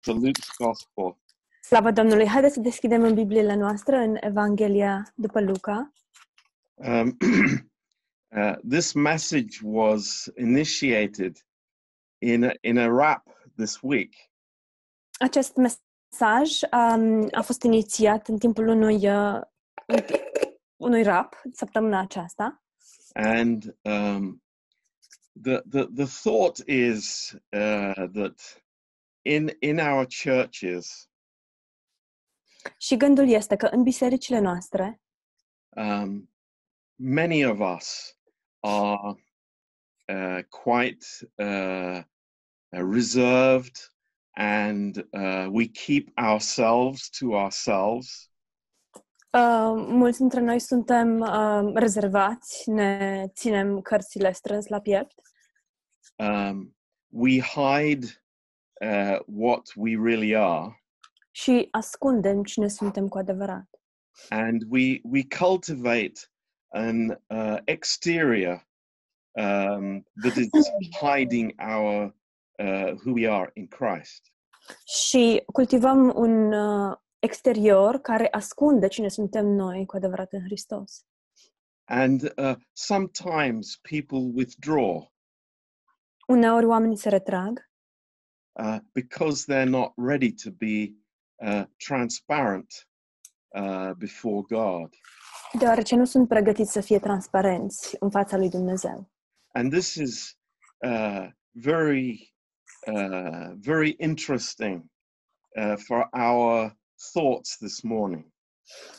to Luke's Gospel. Slavă Domnului! Haideți să deschidem în Bibliile noastre, în Evanghelia după Luca. Um, uh, this message was initiated in a, in a rap this week. Acest mesaj um, a fost inițiat în timpul unui, uh, unui rap săptămâna aceasta. And um, the, the, the thought is uh, that in, in our churches, Și gândul este că în bisericile noastre, um, many of us are uh, quite uh, uh, reserved and uh, we keep ourselves to ourselves. uh, mulți dintre noi suntem uh, rezervați, ne ținem cărțile strâns la piept Um, we hide uh, what we really are și ascundem cine suntem cu adevărat. and we, we cultivate an uh, exterior um, that is hiding our uh, who we are in Christ. Și cultivăm un uh, exterior care ascunde cine suntem noi cu adevărat în Hristos. And uh, sometimes people withdraw Uneori oamenii se retrag uh, because they're not ready to be uh, transparent uh, before God. deoarece nu sunt pregătiți să fie transparenți în fața lui Dumnezeu. And this is uh, very, uh, very interesting uh, for our thoughts this morning.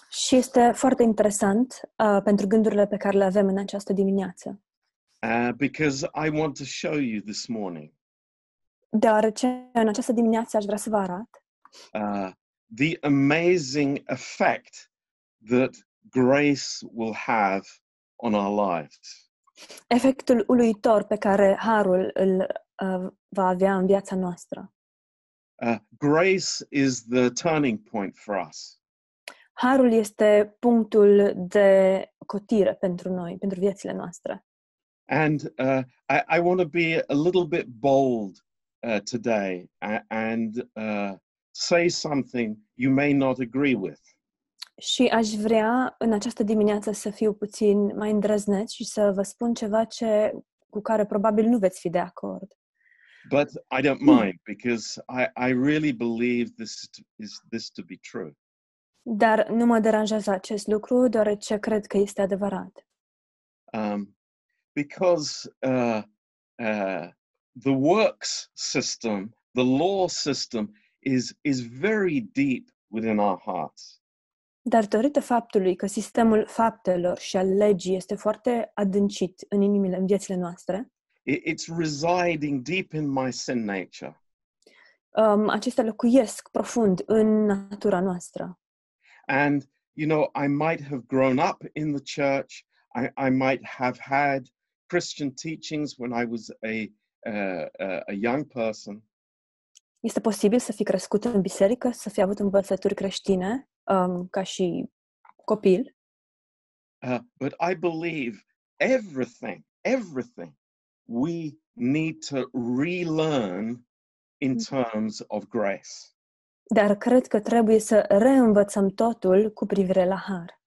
Și este foarte interesant uh, pentru gândurile pe care le avem în această dimineață, Uh, because I want to show you this morning deoarece în această dimineață aș vrea să vă arăt uh, the amazing effect that grace will have on our lives. efectul uluitor pe care harul îl uh, va avea în viața noastră. Uh, grace is the turning point for us. Harul este punctul de cotire pentru noi, pentru viețile noastre. And uh, I, I want to be a little bit bold uh, today a- and uh, say something you may not agree with. Și aș vrea în această dimineață să fiu puțin mai îndrăzneț și să vă spun ceva ce, cu care probabil nu veți fi de acord. But I don't mind because I, I really believe this is to, is this to be true. Dar nu mă deranjează acest lucru, deoarece cred că este adevărat. Um, because uh, uh, the works system, the law system, is is very deep within our hearts. Dar datorită faptului că sistemul faptelor și al legii este foarte adâncit în inimile, în viețile noastre, It, it's residing deep in my sin nature. um, acestea locuiesc profund în natura noastră. And you know, I might have grown up in the church. I, I might have had Christian teachings when I was a a young person. Este posibil să fi crescut în biserică, să fi avut învățături creștine um, ca și copil, Uh, but I believe everything, everything we need to relearn in terms of grace. dar cred că trebuie să reînvățăm totul cu privire la har.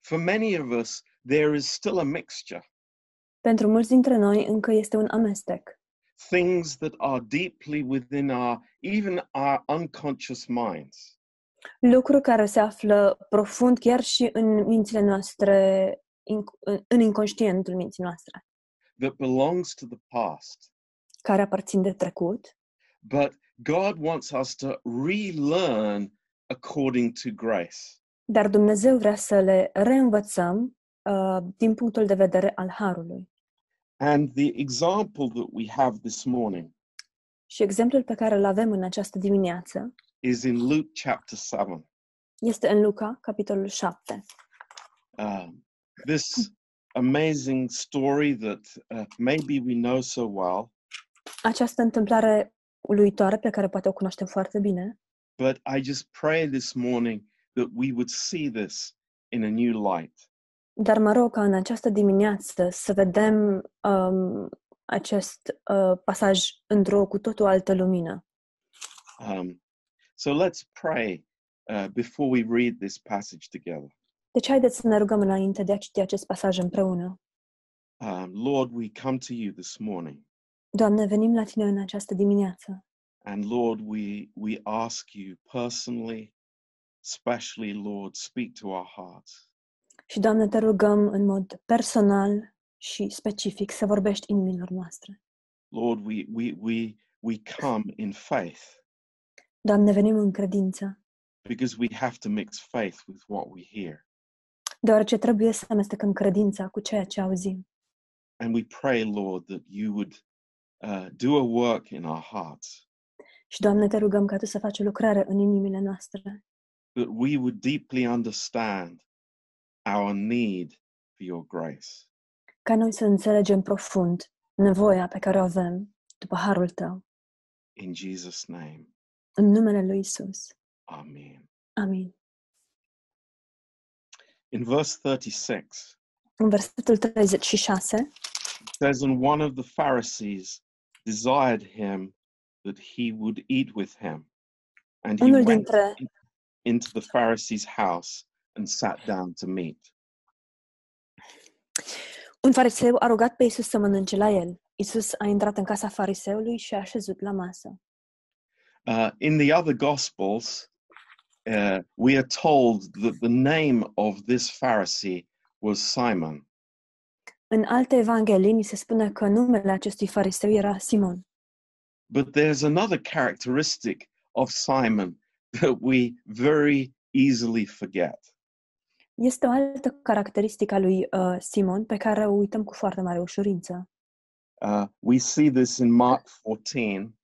For many of us, there is still a mixture. Pentru mulți dintre noi încă este un amestec. Things that are deeply within our, even our unconscious minds. Lucruri care se află profund chiar și în mințile noastre, in- în- în inconștientul minții noastre, that belongs to the past. care aparțin de trecut, But God wants us to relearn according to grace. dar Dumnezeu vrea să le reînvățăm uh, din punctul de vedere al harului. And the example that we have this morning Și exemplul pe care îl avem în această dimineață is in Luke chapter 7. este în Luca, capitolul 7. Um, this amazing story that uh, maybe we know so well, Această întâmplare uluitoare pe care poate o cunoaștem foarte bine, but I just pray this morning that we would see this in a new light. Dar mă rog ca în această dimineață să vedem um, acest uh, pasaj într-o cu totul altă lumină. Um, so let's pray uh, before we read this passage together. Deci haideți să ne rugăm înainte de a citi acest pasaj împreună. Um, Lord, we come to you this morning, Doamne, venim la Tine în această dimineață and Lord, we we ask you personally, especially, Lord, speak to our hearts. Și, Doamne, Te rugăm în mod personal și specific să vorbești inimilor noastre. Lord, we we we we come in faith Doamne, venim în credință, because we have to mix faith with what we hear. deoarece trebuie să amestecăm credința cu ceea ce auzim. And we pray, Lord, that you would uh, do a work in our hearts, Și, Doamne, Te rugăm ca Tu să faci o lucrare în inimile noastre, that we would deeply understand our need for your grace. ca noi să înțelegem profund nevoia pe care o avem după harul Tău. In Jesus' name, În numele Lui Isus. Amen. Amin. In verse 36, În versetul 36, it says, And one of the Pharisees desired him that he would eat with him. And he unul went dintre, into the Pharisee's house and sat down to meat. un fariseu a rugat pe Isus să mănânce la el. Isus a intrat în casa fariseului și a așezut la masă. Uh, in the other Gospels, uh, we are told that the name of this Pharisee was Simon. În alte evanghelii ni se spune că numele acestui fariseu era Simon. But there's another characteristic of Simon that we very easily forget. Este o altă caracteristică a lui uh, Simon pe care o uităm cu foarte mare ușurință. Uh, we see this in Mark 14,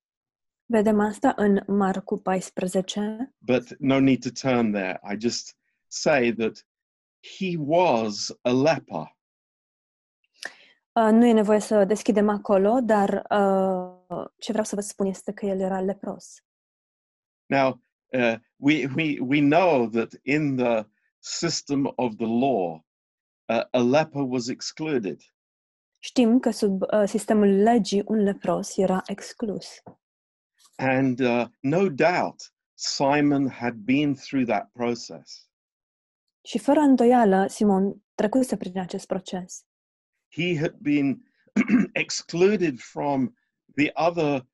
Vedem asta în Marcu 14, but no need to turn there. I just say that he was a leper. Uh, nu e nevoie să deschidem acolo, dar uh, ce vreau să vă spun este că el era lepros. Now, uh, we, we, we know that in the system of the law, uh, a leper was excluded. Știm că sub uh, sistemul legii un lepros era exclus. And uh, no doubt, Simon had been through that process. Și fără îndoială, Simon trecuse prin acest proces. He had been excluded from the other,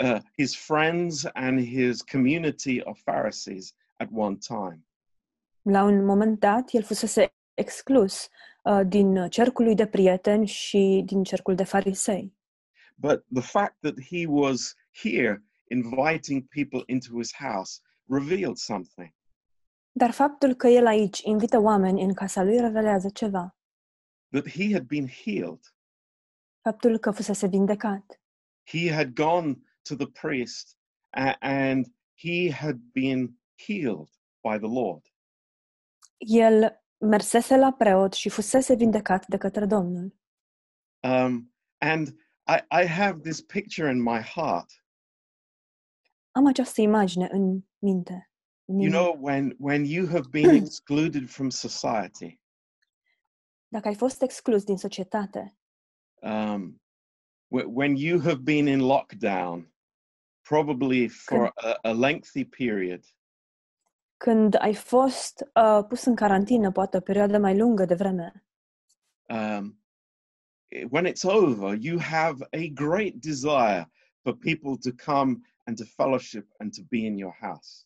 uh, his friends and his community of Pharisees at one time. La un moment dat, el fusese exclus uh, din cercul de prieteni și din cercul de farisei. But the fact that he was here inviting people into his house revealed something. Dar faptul că el aici invită oameni în casa lui revelează ceva. That he had been healed. Faptul că fusese vindecat. He had gone to the priest and he had been healed by the Lord. El mersese la preot și fusese vindecat de către Domnul. Um, and I, I have this picture in my heart. Am această imagine în minte. În You inimă. know, when, when you have been excluded from society, Dacă ai fost exclus din societate, um, wh- when you have been in lockdown, probably for a, a lengthy period, când ai fost uh, pus în carantină, poate o perioadă mai lungă de vreme, um, i- when it's over, you have a great desire for people to come and to fellowship and to be in your house.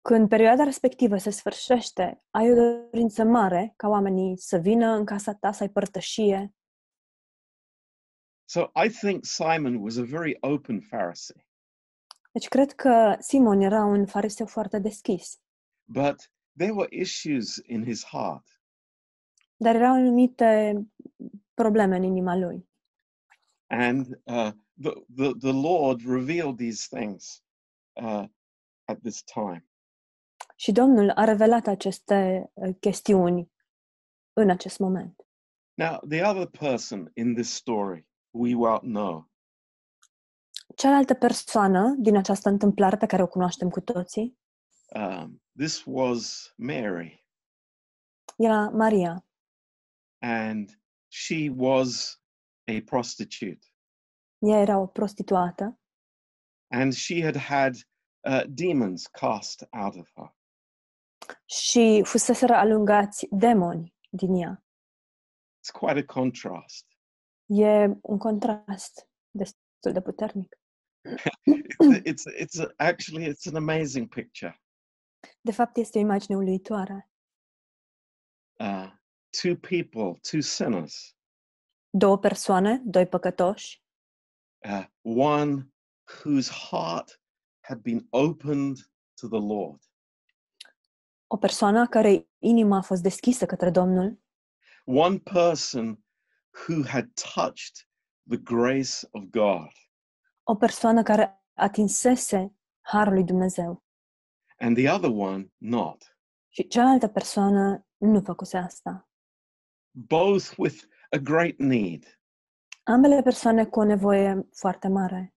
când perioada respectivă se sfârșește, ai o dorință mare ca oamenii să vină în casa ta, să ai părtășie. So I think Simon was a very open Pharisee, Deci cred că Simon era un fariseu foarte deschis, but there were issues in his heart. dar erau anumite probleme în inima lui. And uh, the, the, the Lord revealed these things uh, at this time. Și Domnul a revelat aceste uh, chestiuni în acest moment. Now, the other person in this story we well know Cealaltă persoană din această întâmplare pe care o cunoaștem cu toții um, this was Mary, era Maria. and she was a prostitute. Ea era o prostituată And she had had uh, demons cast out of her. Și fuseseră alungați demoni din ea. It's quite a contrast. E un contrast destul de puternic. It's, it's, it's actually it's an amazing picture. De fapt, este o imagine uluitoare. Uh, two people, two sinners, Două persoane, doi păcătoși, uh, one whose heart had been opened to the Lord, o persoană a cărei inima a fost deschisă către Domnul, one person who had touched the grace of God, o persoană care atinsese harul lui Dumnezeu and the other one not. și cealaltă persoană nu făcuse asta. Both with a great need. Ambele persoane cu o nevoie foarte mare.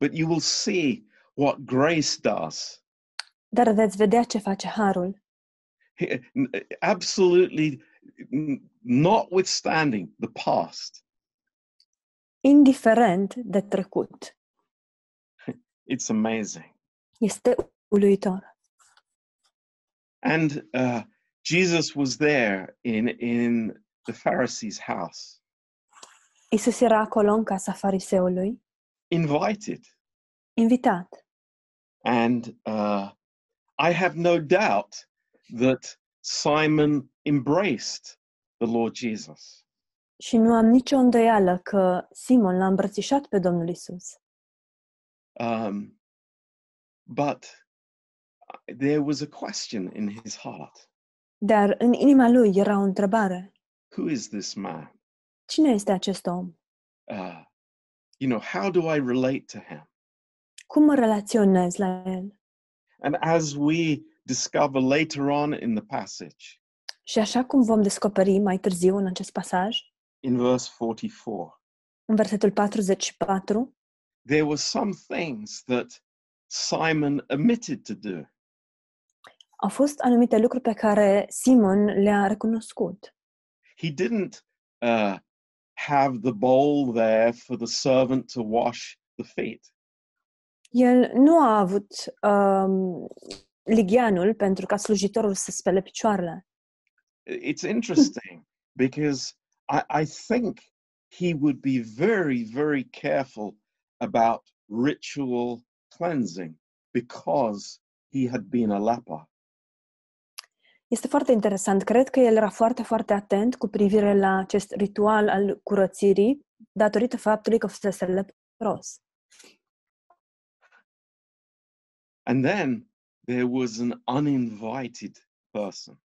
But you will see what grace does. Dar veți vedea ce face harul. Absolutely, notwithstanding the past, Indiferent de trecut. it's amazing. Este uluitor. And uh, Jesus was there in in the Pharisee's house, Isus era acolo în casa fariseului, invited, invitat. and uh, I have no doubt that Simon embraced the Lord Jesus. Și nu am nicio îndoială că Simon l-a îmbrățișat pe Domnul Isus. Um, but there was a question in his heart: Dar în inima lui era o întrebare. Who is this man? Cine este acest om? Uh, you know, how do I relate to him? Cum mă relaționez la el? And as we discover later on in the passage, Și așa cum vom descoperi mai târziu în acest pasaj, in verse 44, în versetul 44, there were some things that Simon omitted to do. Au fost anumite lucruri pe care Simon le-a recunoscut. He didn't uh, have the bowl there for the servant to wash the feet. El nu a avut um, ligheanul pentru ca slujitorul să spele picioarele. It's interesting because I, I think he would be very, very careful about ritual cleansing because he had been a leper. Este foarte interesant. Cred că el era foarte, foarte atent cu privire la acest ritual al curățirii datorită faptului că fusese lepros. And then there was an uninvited person.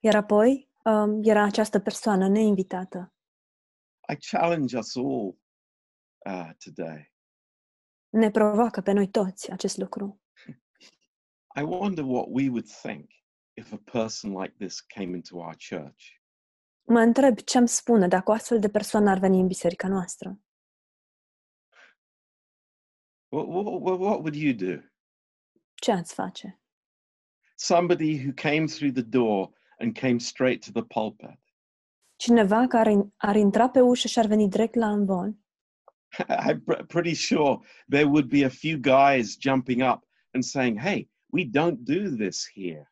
Iar apoi um, era această persoană neinvitată. I challenge us all uh, today. Ne provoacă pe noi toți acest lucru. I wonder what we would think if a person like this came into our church. Mă întreb ce am spune dacă o astfel de persoană ar veni în biserica noastră. What, what, what would you do? Ce ați face? Somebody who came through the door and came straight to the pulpit. Cineva care ar intra pe ușă și ar veni direct la amvon. I'm pr- pretty sure there would be a few guys jumping up and saying, Hey, we don't do this here.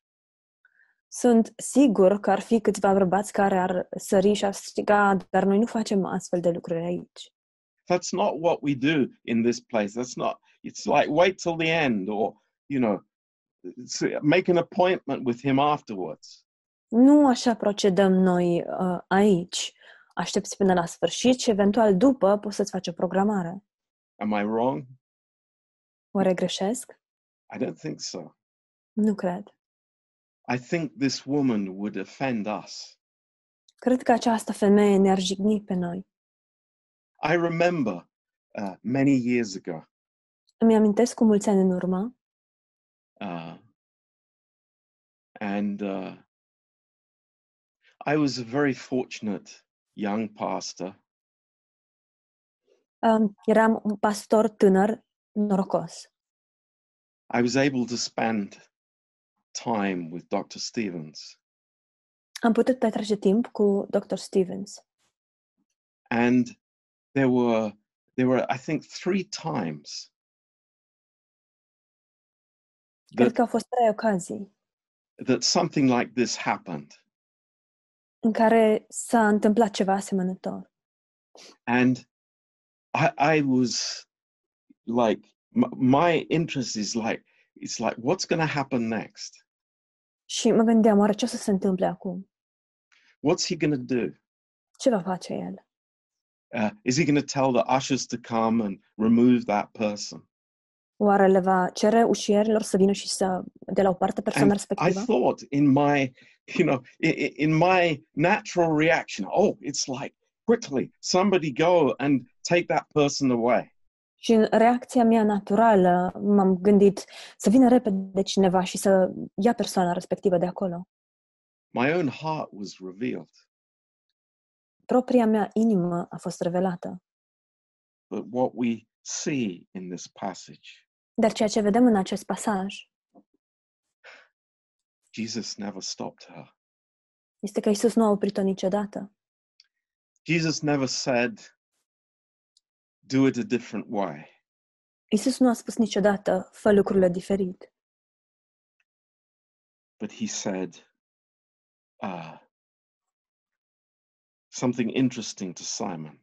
Sunt sigur că ar fi câțiva bărbați care ar sări și ar striga, dar noi nu facem astfel de lucruri aici. That's not what we do in this place. That's not, it's like wait till the end or, you know, s- make an appointment with him afterwards. Nu așa procedăm noi uh, aici. Aștepți până la sfârșit și eventual după poți să-ți faci o programare. Am I wrong? Oare greșesc? I don't think so. Nu cred. I think this woman would offend us. Cred că această femeie ne-ar jigni pe noi. I remember uh, many years ago, Îmi amintesc cu mulți ani în urmă, uh, and uh, I was a very fortunate young pastor. um, eram un pastor tânăr norocos. I was able to spend time with Dr. Stevens, Am putut petrece timp cu Dr. Stevens and there were there were I think three times Cred that, că au fost trei ocazii that something like this happened. în care s-a întâmplat ceva asemănător. And I, I was like, my interest is like, it's like, what's going to happen next? Și mă gândeam, oare ce o să se întâmple acum? What's he going to do? Ce va face el? Uh, is he going to tell the ushers to come and remove that person? Oare le va cere ușierilor să vină și să de la o parte persoana And I thought in my, you know, in, in my natural reaction, oh, it's like quickly somebody go and take that person away. Și în reacția mea naturală m-am gândit să vină repede cineva și să ia persoana respectivă de acolo. My own heart was revealed. Propria mea inimă a fost revelată. But what we see in this passage, Dar ceea ce vedem în acest pasaj Jesus never stopped her. este că Isus nu a oprit-o niciodată. Jesus never said, do it a different way. Isus nu a spus niciodată, fă lucrurile diferit, But he said uh, something interesting to Simon.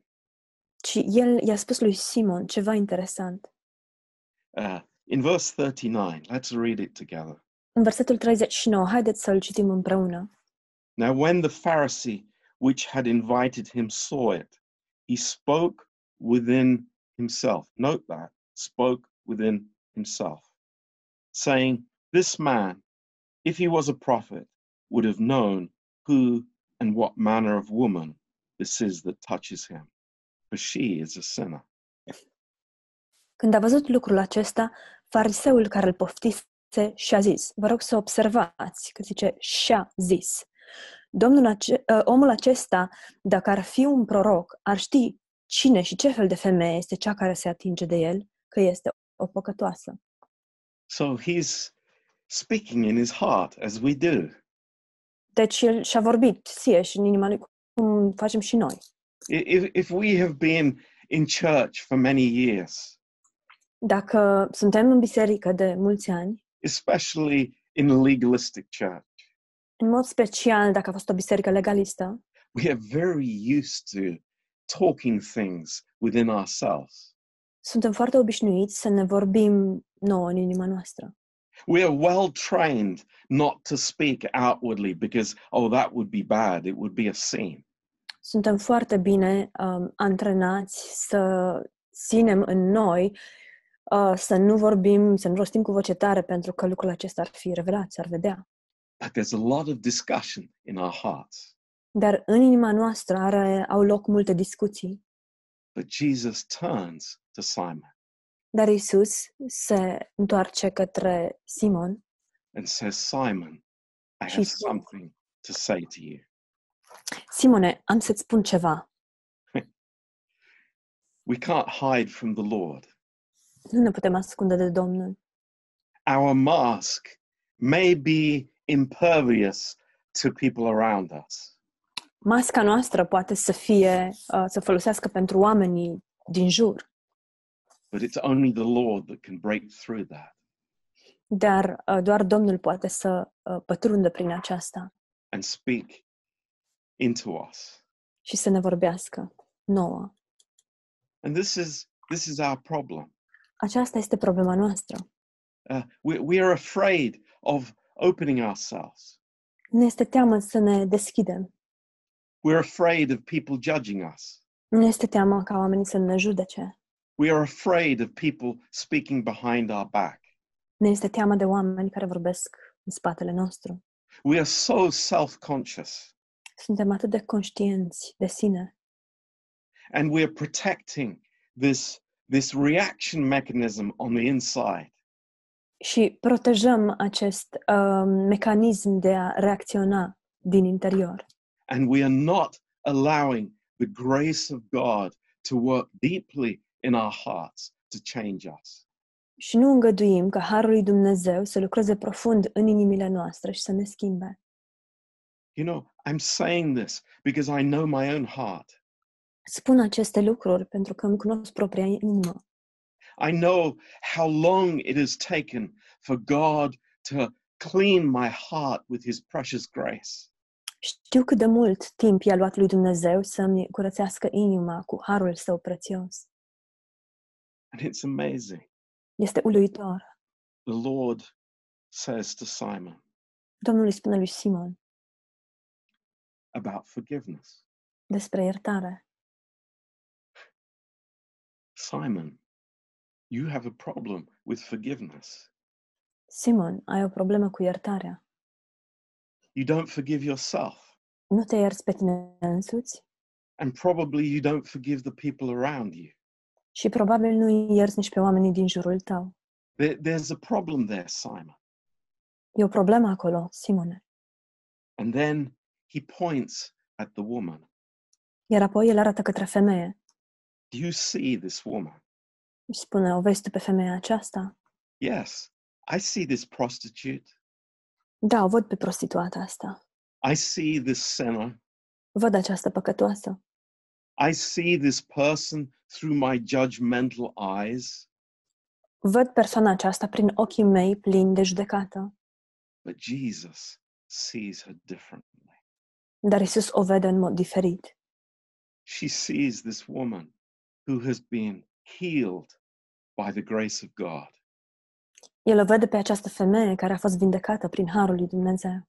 ci el i-a spus lui Simon ceva interesant. Uh, in verse 39, let's read it together. În versetul 39, haideți să-l citim împreună. Now, when the Pharisee which had invited him saw it, he spoke within himself. Note that, spoke within himself, saying, This man, if he was a prophet, would have known who and what manner of woman this is that touches him, for she is a sinner. Când a văzut lucrul acesta, fariseul care îl poftise și-a zis, vă rog să observați, că zice și-a zis. Domnul ace- ă, omul acesta, dacă ar fi un proroc, ar ști cine și ce fel de femeie este cea care se atinge de el, că este o păcătoasă. So he's speaking in his heart, as we do. Deci el și-a vorbit ție și în inima lui, cum facem și noi. I- If, if we have been in church for many years, Dacă suntem în biserică de mulți ani, especially in a legalistic church, în mod special dacă a fost o biserică legalistă, we are very used to talking things within ourselves. suntem foarte obișnuiți să ne vorbim nouă în inima noastră. We are well trained not to speak outwardly because, oh, that would be bad. It would be a sin. Suntem foarte bine um, antrenați să ținem în noi, uh, să nu vorbim, să nu rostim cu voce tare pentru că lucrul acesta ar fi revelat, s-ar vedea. But there's a lot of discussion in our hearts. Dar în inima noastră are, au loc multe discuții. But Jesus turns to Simon Dar Isus se întoarce către Simon and says, Simon, I have something to say to you. Simone, am să-ți spun ceva. We can't hide from the Lord. Nu ne putem ascunde de Domnul. Our mask may be impervious to people around us, Masca noastră poate să fie, uh, să folosească pentru oamenii din jur, but it's only the Lord that can break through that dar uh, doar Domnul poate să uh, pătrundă prin aceasta and speak into us. și să ne vorbească nouă. And this is this is our problem. Aceasta este problema noastră. Uh, we, we are afraid of opening ourselves. Ne este teamă să ne deschidem. We're afraid of people judging us. Ne este teamă ca oamenii să ne judece. We are afraid of people speaking behind our back. Ne este teamă de oameni care vorbesc în spatele nostru. We are so self-conscious Suntem atât de conștienți de sine and we are protecting this this reaction mechanism on the inside. și protejăm acest uh, mecanism de a reacționa din interior. And we are not allowing the grace of God to work deeply in our hearts to change us. Și nu îngăduim ca Harul lui Dumnezeu să lucreze profund în inimile noastre și să ne schimbe. You know, I'm saying this because I know my own heart. Spun aceste lucruri pentru că îmi cunosc propria inimă. I know how long it has taken for God to clean my heart with his precious grace. Știu cât de mult timp i-a luat lui Dumnezeu să-mi curățească inima cu harul său prețios. And it's amazing. Este uluitor. The Lord says to Simon Domnul îi spune lui Simon about forgiveness. despre iertare. Simon, you have a problem with forgiveness. Simon, ai o problemă cu iertarea. You don't forgive yourself, Nu te ierți pe tine însuți and probably you don't forgive the people around you. și probabil nu îi ierți nici pe oamenii din jurul tău. There, there's a problem there, Simon. E o problemă acolo, Simone. And then he points at the woman. Iar apoi el arată către femeie Do you see this woman? spune, o vezi tu pe femeia aceasta? Yes, I see this prostitute. Da, o văd pe prostituata asta. I see this sinner. Văd această păcătoasă. I see this person through my judgmental eyes. Văd persoana aceasta prin ochii mei plini de judecată. But Jesus sees her differently. Dar Isus o vede în mod diferit. She sees this woman who has been healed by the grace of God. El o vede pe această femeie care a fost vindecată prin harul lui Dumnezeu.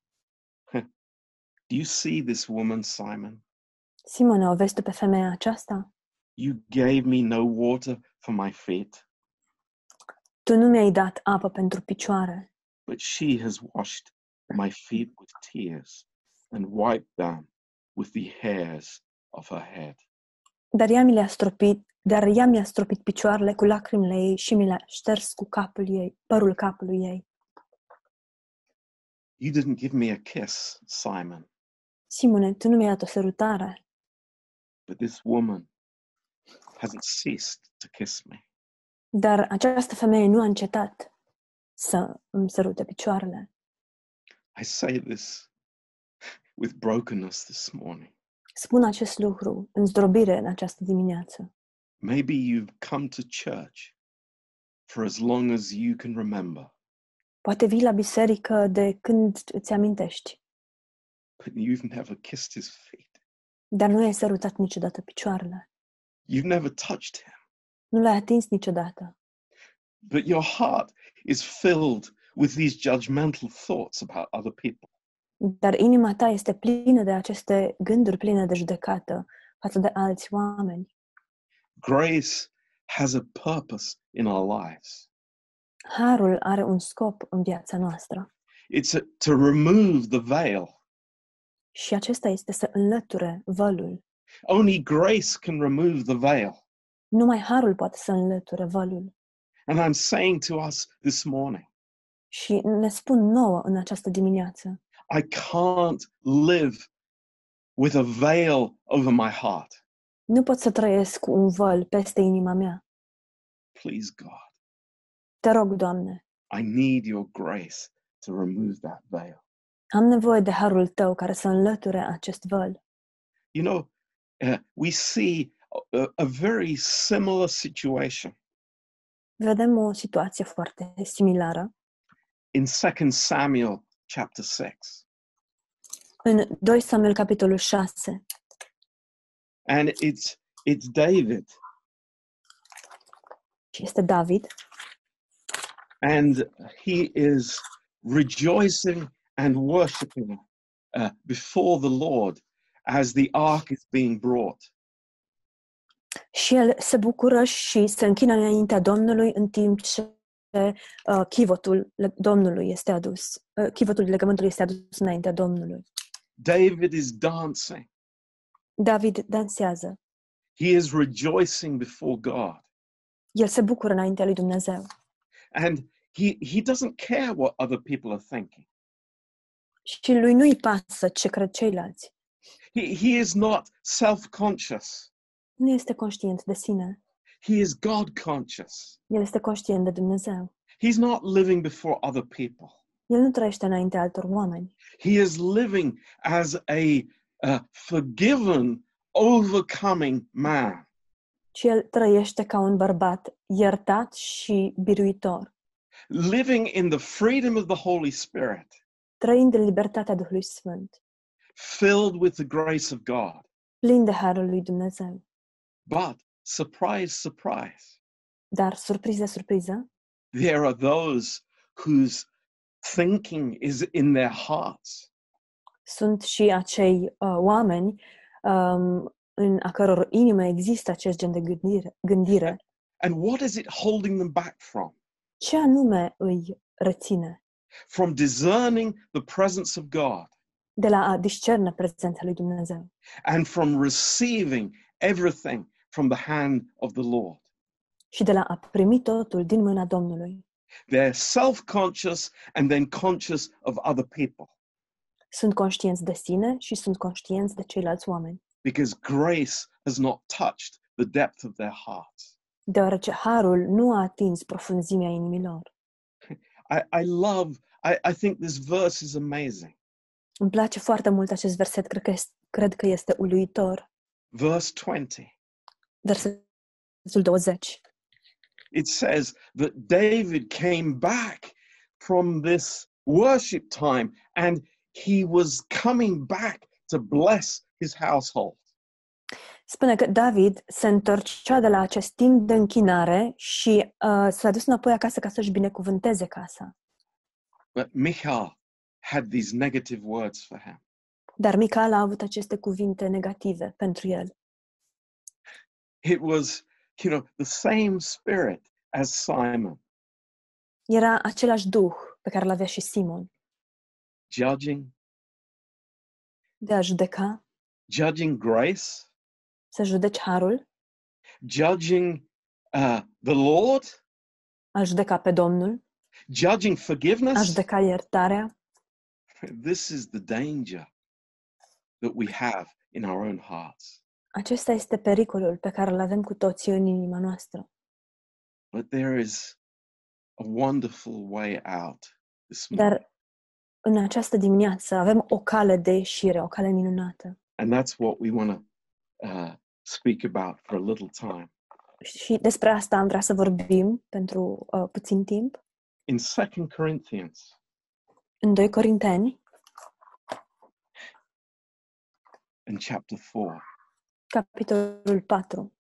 Do you see this woman, Simon? Simone, o vezi tu pe femeia aceasta? You gave me no water for my feet, Tu nu mi-ai dat apă pentru picioare, but she has washed my feet with tears and wiped them with the hairs of her head. dar ea mi le-a stropit, dar ea mi-a stropit picioarele cu lacrimile ei și mi le-a șters cu capul ei, părul capului ei. You didn't give me a kiss, Simon, Simone, tu nu mi-ai dat o sărutare, but this woman hasn't ceased to kiss me. dar această femeie nu a încetat să îmi sărute picioarele. I say this with brokenness this morning. Spun acest lucru în zdrobire în această dimineață. Maybe you've come to church for as long as you can remember, Poate vii la biserică de când îți amintești, but you've never kissed his feet. dar nu ai sărutat niciodată picioarele. You've never touched him. Nu l-ai atins niciodată. But your heart is filled with these judgmental thoughts about other people. Dar inima ta este plină de aceste gânduri pline de judecată față de alți oameni. Grace has a purpose in our lives. Harul are un scop în viața noastră It's a, to remove the veil. și acesta este să înlăture vălul. Only grace can remove the veil. Numai harul poate să înlăture vălul. And I'm saying to us this morning, Și ne spun nouă în această dimineață, I can't live with a veil over my heart. Nu pot să trăiesc cu un văl peste inima mea. Please, God, Te rog, Doamne, I need your grace to remove that veil. am nevoie de harul Tău care să înlăture acest văl. You know, uh, we see a, a very similar situation Vedem o situație foarte similară in 2 Samuel chapter 6. în 2 Samuel capitolul 6. And it's it's David este David and he is rejoicing and worshiping uh, before the Lord as the ark is being brought. și el se bucură și se închină înaintea Domnului în timp ce uh, chivotul Domnului este adus. Uh, chivotul legământului este adus înaintea Domnului. David is dancing. David dansează. He is rejoicing before God. El se bucură înaintea lui Dumnezeu. And he, he doesn't care what other people are thinking. Și lui nu-i pasă ce cred ceilalți. He, he is not self conscious, Nu este conștient de sine. he is God conscious. El este conștient de Dumnezeu. He's not living before other people. El nu trăiește înaintea altor oameni. He is living as a, uh forgiven, overcoming man. ci el trăiește ca un bărbat iertat și biruitor. living in the freedom of the Holy Spirit, trăind în libertatea Duhului Sfânt, filled with the grace of God. plin de harul lui Dumnezeu. But surprise, surprise, Dar, surpriză, surpriză, there are those whose thinking is in their hearts. Sunt și acei uh, oameni um, în a căror inimă există acest gen de gândire, gândire. And what is it holding them back from? Ce anume îi reține From discerning the presence of God de la a discerne prezența lui Dumnezeu and from receiving everything from the hand of the Lord. și de la a primi totul din mâna Domnului. They're self conscious and then conscious of other people Sunt conștienți de sine și sunt conștienți de ceilalți oameni, because grace has not touched the depth of their hearts. deoarece harul nu a atins profunzimea inimilor. I, I love, I, I think this verse is amazing. Îmi place foarte mult acest verset, cred că este, cred că este uluitor. Verse 20. Versetul 20. It says that David came back from this worship time and he was coming back to bless his household. Spune că David se întorcea de la acest timp de închinare și uh, s-a dus înapoi acasă ca să-și binecuvânteze casa. But Michal had these negative words for him. Dar Mical a avut aceste cuvinte negative pentru el. It was, you know, the same spirit as Simon, Era același duh pe care l-avea și Simon, judging, de a judeca, judging grace, să judeci harul, judging uh, the Lord, a judeca pe Domnul, judging a forgiveness. judeca iertarea. This is the danger that we have in our own hearts. Acesta este pericolul pe care îl avem cu toții în inima noastră. But there is a wonderful way out this morning. Dar în această dimineață avem o cale de ieșire, o cale minunată. And that's what we want to uh, speak about for a little time. Și despre asta am vrea să vorbim pentru uh, puțin timp. In 2 Corinthians, În 2 Corinteni, in chapter 4, capitolul 4,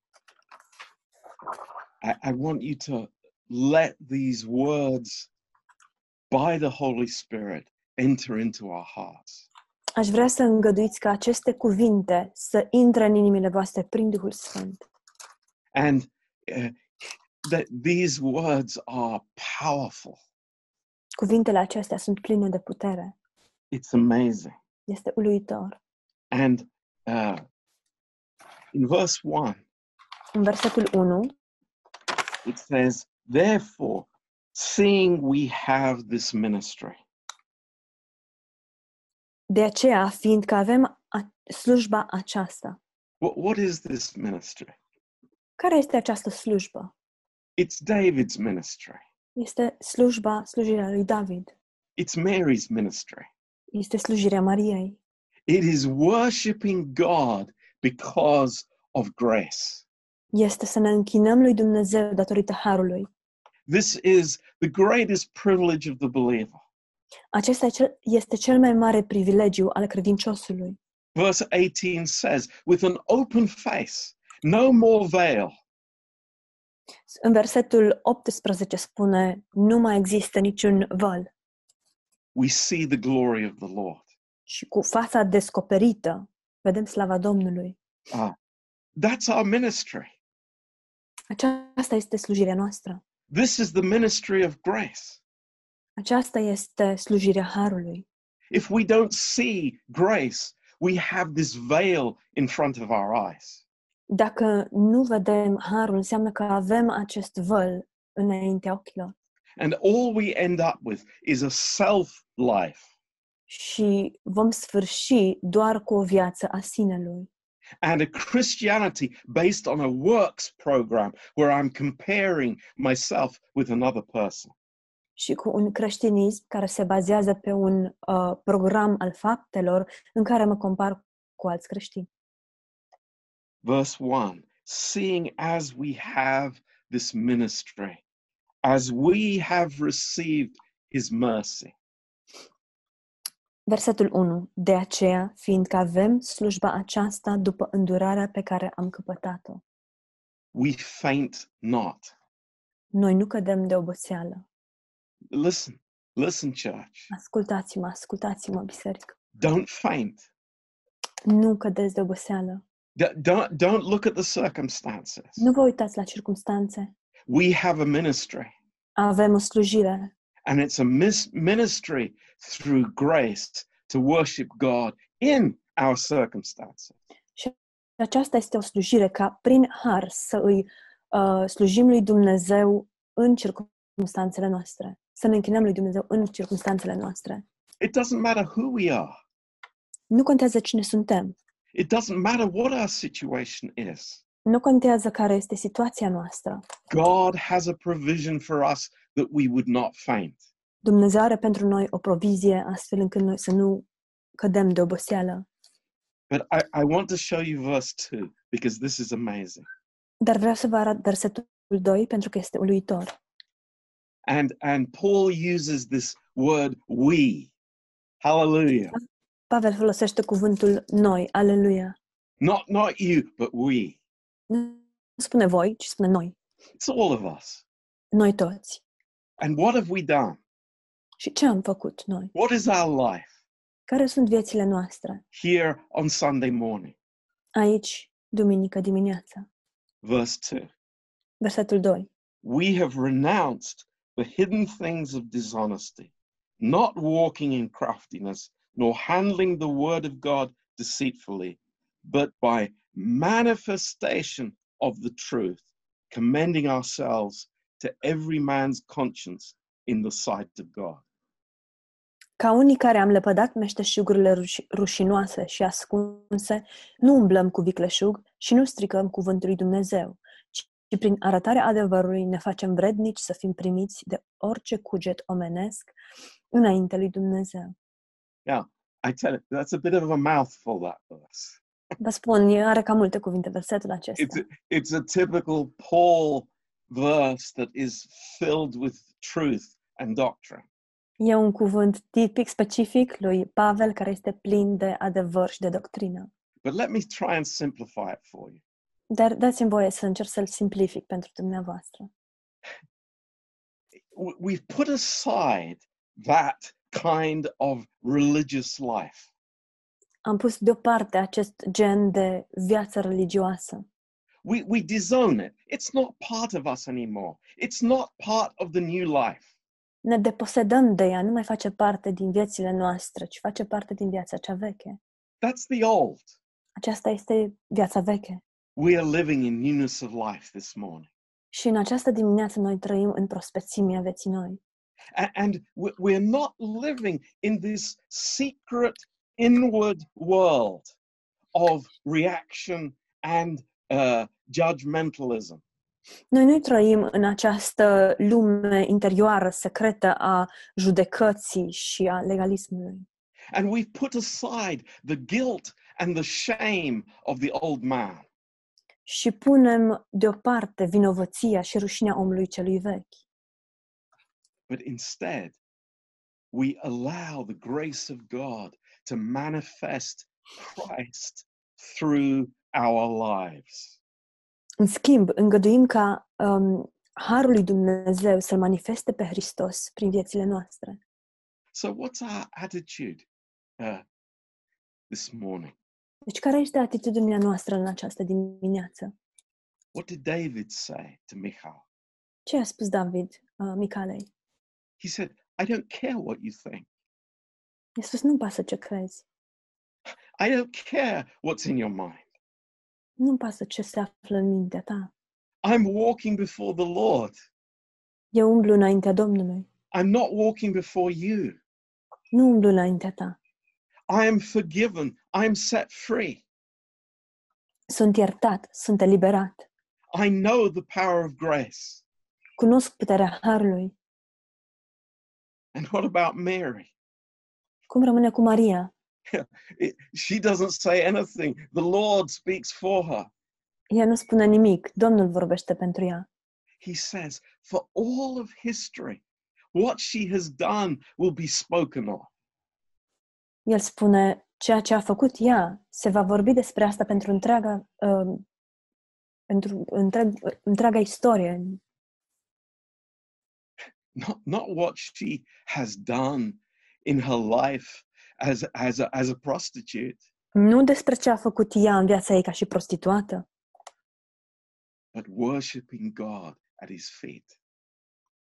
I, I want you to let these words by the Holy Spirit enter into our hearts. aș vrea să îngăduiți ca aceste cuvinte să intre în inimile voastre prin Duhul Sfânt. And uh, that these words are powerful. Cuvintele acestea sunt pline de putere. It's amazing. Este uluitor. And uh, in verse 1, În versetul 1, it says, Therefore, seeing we have this ministry, de aceea, fiindcă avem slujba aceasta. what, what is this ministry? Care este această slujbă? It's David's ministry, Este slujba, slujirea lui David. it's Mary's ministry. Este slujirea Mariei. It is worshiping God because of grace. Este să ne închinăm lui Dumnezeu datorită harului. This is the greatest privilege of the believer. Acesta e cel- este cel mai mare privilegiu al credinciosului. Verse 18 says, With an open face, no more veil. În versetul 18 spune, nu mai există niciun văl we see the glory of the Lord. și cu fața descoperită vedem slava Domnului. Ah, that's our ministry. Aceasta este slujirea noastră. This is the ministry of grace. Aceasta este slujirea harului. If we don't see grace, we have this veil in front of our eyes. Dacă nu vedem harul, înseamnă că avem acest văl înaintea ochilor And all we end up with is a self life. și vom sfârși doar cu o viață a sinelui and a Christianity based on a works program where I'm comparing myself with another person. Și cu un creștinism care se bazează pe un uh, program al faptelor în care mă compar cu alți creștini. Verse 1 Seeing as we have this ministry, as we have received his mercy. Versetul 1. De aceea, fiindcă avem slujba aceasta după îndurarea pe care am căpătat-o, We faint not. noi nu cădem de oboseală. Listen, listen, church. Ascultați-mă, ascultați-mă, biserică. Don't faint. Nu cădeți de oboseală. D- Don't, don't look at the circumstances. Nu vă uitați la circumstanțe. We have a ministry, Avem o slujire and it's a mis- ministry through grace to worship God in our circumstances. și aceasta este o slujire ca prin har să îi uh, slujim lui Dumnezeu în circumstanțele noastre. Să ne închinăm lui Dumnezeu în circumstanțele noastre. It doesn't matter who we are. Nu contează cine suntem. It doesn't matter what our situation is. Nu contează care este situația noastră. God has a provision for us that we would not faint. Dumnezeu are pentru noi o provizie astfel încât noi să nu cădem de oboseală. But I, I want to show you verse 2 because this is amazing. Dar vreau să vă arăt versetul 2 pentru că este uluitor. And and Paul uses this word we. Hallelujah. Pavel folosește cuvântul noi, aleluia. Not not you, but we. Nu spune voi, ci spune noi. It's all of us. Noi toți. And what have we done? Și ce am făcut noi? What is our life Care sunt viețile noastre? here on Sunday morning? Aici, duminică dimineața. Verse 2. Versetul 2. We have renounced the hidden things of dishonesty, not walking in craftiness, nor handling the word of God deceitfully, but by manifestation of the truth, commending ourselves to every man's conscience in the sight of God. Ca unii care am lepădat meșteșugurile ruși- rușinoase și ascunse, nu umblăm cu vicleșug și nu stricăm cuvântul lui Dumnezeu, ci prin arătarea adevărului ne facem vrednici să fim primiți de orice cuget omenesc înainte lui Dumnezeu. Now, I tell you, that's a bit of a mouthful, that verse. Vă spun, are cam multe cuvinte versetul It's acesta. a, it's a typical Paul verse that is filled with truth and doctrine. E un cuvânt tipic, specific lui Pavel, care este plin de adevăr și de doctrină. But let me try and simplify it for you. Dar dați-mi voie să încerc să-l simplific pentru dumneavoastră. W- We've put aside that kind of religious life. Am pus deoparte acest gen de viață religioasă. We, we disown it. It's not part of us anymore. It's not part of the new life. Ne deposedăm de ea, nu mai face parte din viețile noastre, ci face parte din viața cea veche. That's the old. Aceasta este viața veche. We are living in newness of life this morning. Și în această dimineață noi trăim în prospețimea vieții noi. A- And we- we're not living in this secret inward world of reaction and uh, judgmentalism. Noi nu trăim în această lume interioară, secretă a judecății și a legalismului. And we've put aside the guilt and the shame of the old man. Și punem deoparte vinovăția și rușinea omului celui vechi. But instead, we allow the grace of God to manifest Christ through our lives. În schimb, îngăduim ca um, harul lui Dumnezeu să-L manifeste pe Hristos prin viețile noastre. So, what's our attitude uh, this morning? Deci care este atitudinea noastră în această dimineață? What did David say to Michal? Ce a spus David uh, Micalei? He said, I don't care what you think. I-a spus, nu-mi pasă ce crezi. I don't care what's in your mind. Nu-mi pasă ce se află în mintea ta. I'm walking before the Lord. Eu umblu înaintea Domnului. I'm not walking before you. Nu umblu înaintea ta. I am forgiven. I'm set free. Sunt iertat, sunt eliberat. I know the power of grace. Cunosc puterea harului. And what about Mary? Cum rămâne cu Maria? She doesn't say anything. The Lord speaks for her. Ea nu spune nimic. Domnul vorbește pentru ea. he says, for all of history, what she has done will be spoken of. El spune, ceea ce a făcut ea, se va vorbi despre asta pentru întreaga, uh, pentru întreg, întreaga istorie. Not, not what she has done in her life as, as, a, as a prostitute, Nu despre ce a făcut ea în viața ei ca și prostituată, but worshiping God at his feet.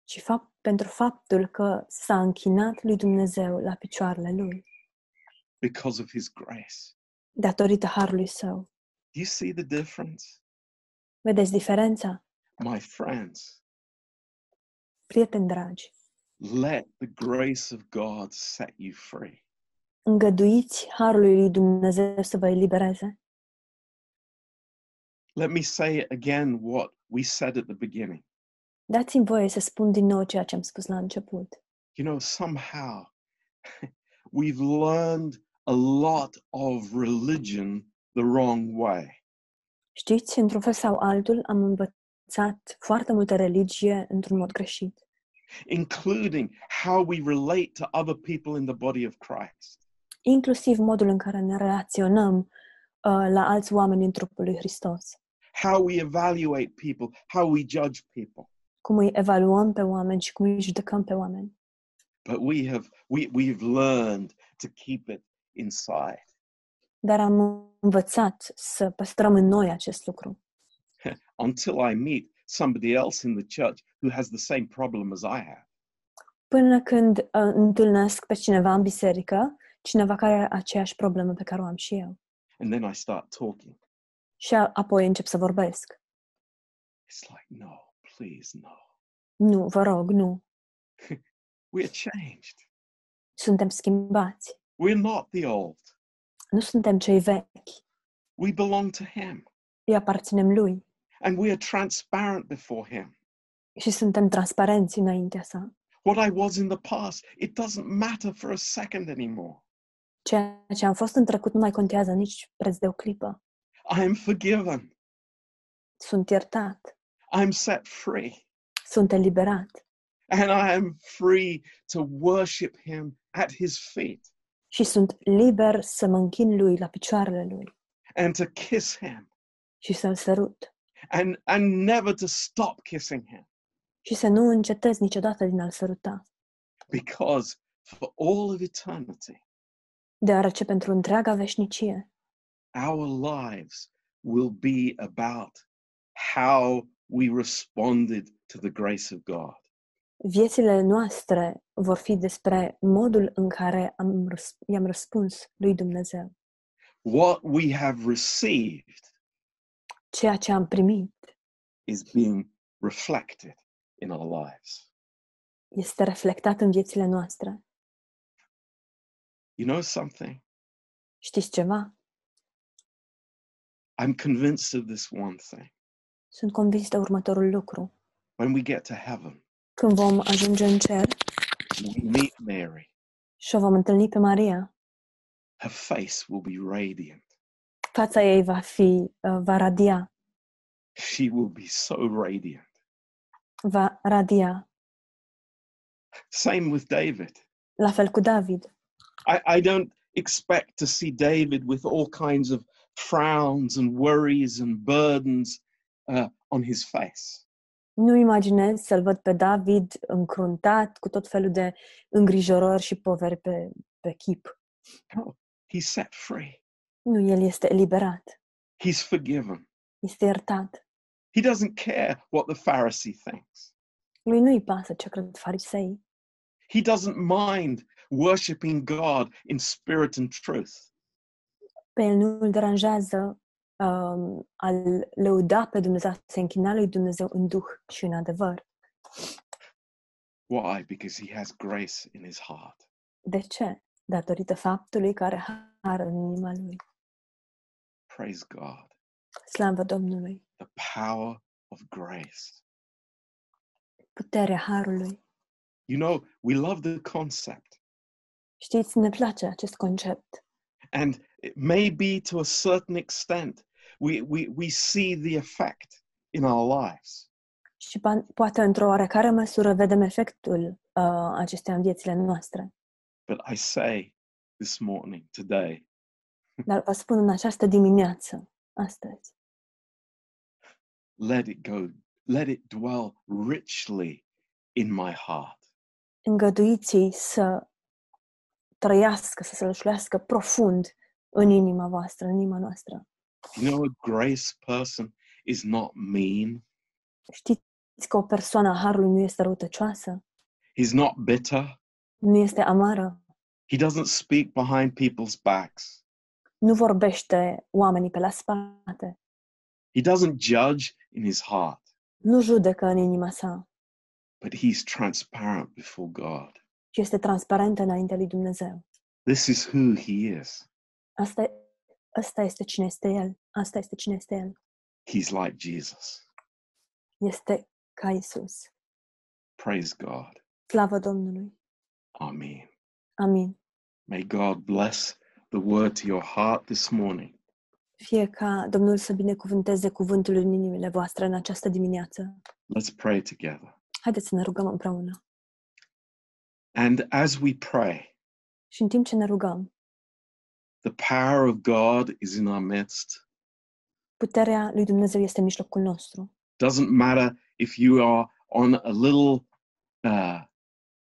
ci fapt, pentru faptul că s-a închinat lui Dumnezeu la picioarele lui, because of his grace. datorită harului său. Do you see the difference? Vedeți diferența? My friends, Prieteni dragi, let the grace of God set you free. îngăduiți harului lui Dumnezeu să vă elibereze. Let me say again what we said at the beginning. Dați-mi voie să spun din nou ceea ce am spus la început. You know, somehow we've learned a lot of religion the wrong way. Știți, într-un fel sau altul, am învățat foarte multă religie într-un mod greșit, including how we relate to other people in the body of Christ. inclusiv modul în care ne relaționăm uh, la alți oameni în trupul lui Hristos. how we evaluate people, how we judge people. Cum îi evaluăm pe oameni și cum îi judecăm pe oameni. But we have we we've learned to keep it inside. Dar am învățat să păstrăm în noi acest lucru. until I meet somebody else in the church who has the same problem as I have. Până când uh, întâlnesc pe cineva în biserică, cineva care are aceeași problemă pe care o am și eu. And then I start talking. Și a- apoi încep să vorbesc. It's like, no, please, no. Nu, vă rog, nu. We're changed. Suntem schimbați. We're not the old. Nu suntem cei vechi. We belong to Him. Îi aparținem lui. And we are transparent before Him. Și suntem transparenți înaintea sa. What I was in the past, it doesn't matter for a second anymore. Ceea ce am fost în trecut nu mai contează nici preț de o clipă. I am forgiven. Sunt iertat. I'm set free. Sunt eliberat. And I am free to worship Him at His feet Și sunt liber să mă închin lui la picioarele lui and to kiss Him și să-l sărut. and, and never to stop kissing Him. Și să nu încetez niciodată din a-l săruta. Because for all of eternity, Deoarece pentru întreaga veșnicie, our lives will be about how we responded to the grace of God. Viețile noastre vor fi despre modul în care am răs- i-am răspuns lui Dumnezeu. What we have received Ceea ce am primit is being reflected in our lives. este reflectat în viețile noastre. You know something? Știți ceva? I'm convinced of this one thing. Sunt convins de următorul lucru. When we get to heaven, Când vom ajunge în cer we meet Mary. și o vom întâlni pe Maria, Her face will be radiant. fața ei va fi, uh, va radia, She will be so radiant. va radia. Same with David. La fel cu David. I, I don't expect to see David with all kinds of frowns and worries and burdens uh, on his face. Nu imaginez să-l văd pe David încruntat cu tot felul de îngrijorări și poveri pe, pe chip. No, he's set free. Nu, el este eliberat, He's forgiven. este iertat. He doesn't care what the Pharisee thinks. Lui nu-i pasă ce cred farisei. He doesn't mind worshiping God in spirit and truth. Pe el nu îl deranjează um, al lăuda pe Dumnezeu, a se închina lui Dumnezeu în duh și în adevăr. Why? Because he has grace in his heart. De ce? Datorită faptului că are har în inima lui. Praise God. Slavă Domnului! The power of grace. Puterea harului. You know, we love the concept. Știți, ne place acest concept. And it may be to a certain extent, we, we, we see the effect in our lives. Și pa- poate într-o oarecare măsură vedem efectul uh, acestea în viețile noastre. But I say this morning, today, Dar vă spun în această dimineață, astăzi, let it go, let it dwell richly in my heart. îngăduiți-i să trăiască, să se lășluiască profund în inima voastră, în inima noastră. You know, a grace person is not mean, Știți că o persoană a Harului nu este răutăcioasă, he's not bitter, nu este amară, he doesn't speak behind people's backs, nu vorbește oamenii pe la spate, he doesn't judge in his heart, nu judecă în inima sa, but he's transparent before God. ci este transparent înaintea lui Dumnezeu. This is who he is. Asta, asta este cine este El. Asta este cine este El. He's like Jesus. Este ca Isus. Praise God. Slavă Domnului. Amen. Amin. May God bless the word to your heart this morning. Fie ca Domnul să binecuvânteze cuvântul în inimile voastre în această dimineață. Let's pray together. Haideți să ne rugăm împreună. And as we pray, Și în timp ce ne rugăm, the power of God is in our midst. puterea lui Dumnezeu este în mijlocul nostru. Doesn't matter if you are on a little, uh,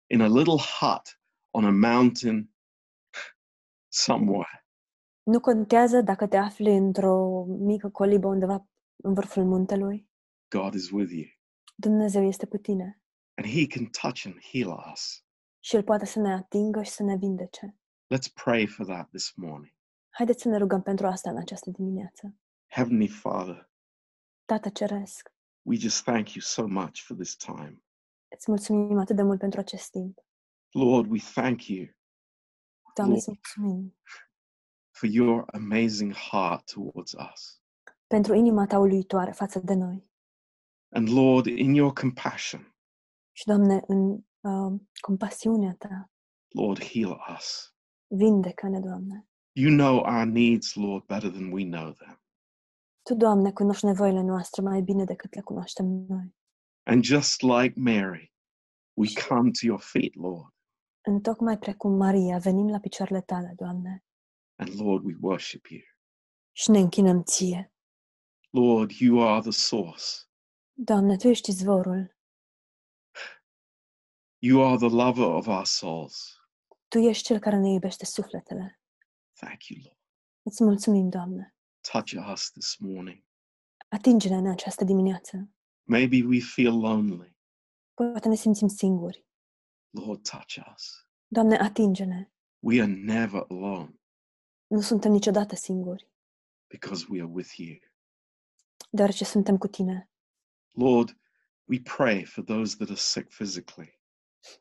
in a little hut on a mountain somewhere. Nu contează dacă te afli într-o mică colibă undeva în vârful muntelui. God is with you. Dumnezeu este cu tine And He can touch and heal us. și El poate să ne atingă și să ne vindece. Let's pray for that this morning. Haideți să ne rugăm pentru asta în această dimineață. Heavenly Father, Tată Ceresc, we just thank you so much for this time. îți mulțumim atât de mult pentru acest timp. Lord, we thank you Doamne, îți mulțumim for your amazing heart towards us. pentru inima ta uluitoare față de noi. And Lord, in your compassion, Și, Doamne, în uh, compasiunea ta, Lord, heal us. Vindecă-ne, Doamne. You know our needs, Lord, better than we know them. Tu, Doamne, cunoști nevoile noastre mai bine decât le cunoaștem noi. And just like Mary, we come to your feet, Lord. Întocmai precum Maria, venim la picioarele tale, Doamne, And Lord, we worship you. și ne închinăm ție. Lord, you are the source. Doamne, Tu ești izvorul, You are the lover of our souls. Tu ești Cel care ne iubește sufletele. Thank you, Lord. Îți mulțumim, Doamne. Touch us this morning. Atinge-ne în această dimineață. Maybe we feel lonely. Poate ne simțim singuri. Lord, touch us. Doamne, atinge-ne. We are never alone Nu suntem niciodată singuri, because we are with you. deoarece suntem cu Tine. Lord, we pray for those that are sick physically.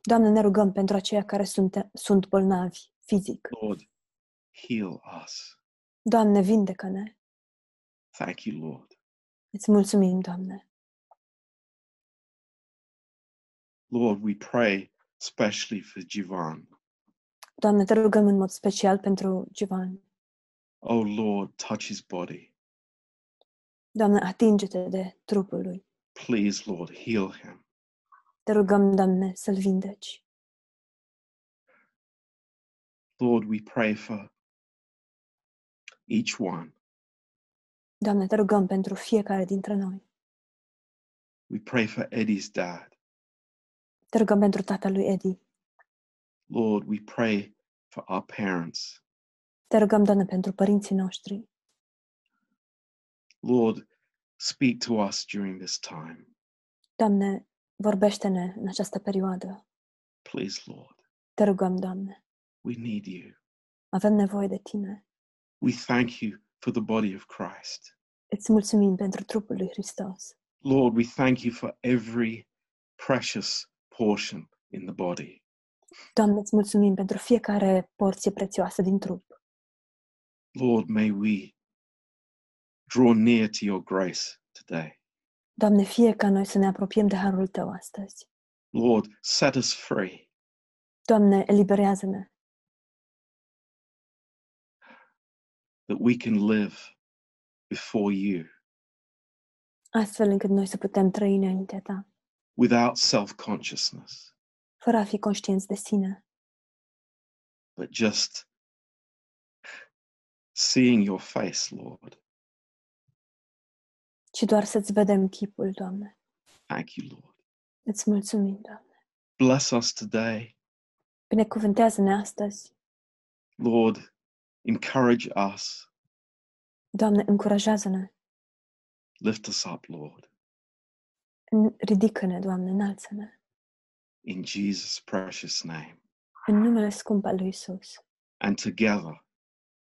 Doamne, ne rugăm pentru aceia care sunt, sunt bolnavi fizic. Lord, heal us. Doamne, vindecă-ne. Thank you, Lord. Îți mulțumim, Doamne. Lord, we pray especially for Jivan. Doamne, te rugăm în mod special pentru Givan. Oh, Lord, touch his body. Doamne, atinge-te de trupul lui. Please, Lord, heal him. Te rugăm, Doamne, să-l vindeci. Lord, we pray for each one. Doamne, te rugăm pentru fiecare dintre noi. We pray for Eddie's dad. Te rugăm pentru tatăl lui Edi. Lord, we pray for our parents. Te rugăm, Doamne, pentru părinții noștri. Lord, speak to us during this time. Doamne, vorbește-ne în această perioadă. Please, Lord, Te rugăm, Doamne. we need you. Avem nevoie de Tine. We thank you for the body of Christ. Îți mulțumim pentru trupul lui Hristos. Lord, we thank you for every precious portion in the body. Doamne, îți mulțumim pentru fiecare porție prețioasă din trup. Lord, may we draw near to your grace today. Doamne, fie ca noi să ne apropiem de harul Tău astăzi. Lord, set us free. Doamne, eliberează-ne, that we can live before you astfel încât noi să putem trăi înaintea ta, without self consciousness, fără a fi conștienți de sine, but just seeing your face, Lord. Ci doar să-ți vedem chipul, Doamne. Thank you, Lord. Îți mulțumim, Doamne. Bless us today. Binecuvântează-ne astăzi. Lord, encourage us. Doamne, încurajează-ne. Lift us up, Lord. Ridică-ne, Doamne, înalță-ne. In Jesus' precious name. În numele scump al lui Isus. And together,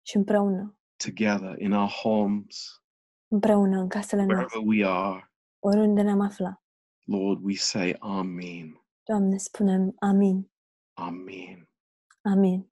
Și împreună, together in our homes, împreună în casele noastre, wherever we are, oriunde ne-am aflat. Lord, we say Amen. Doamne, spunem amin, Amen. amin.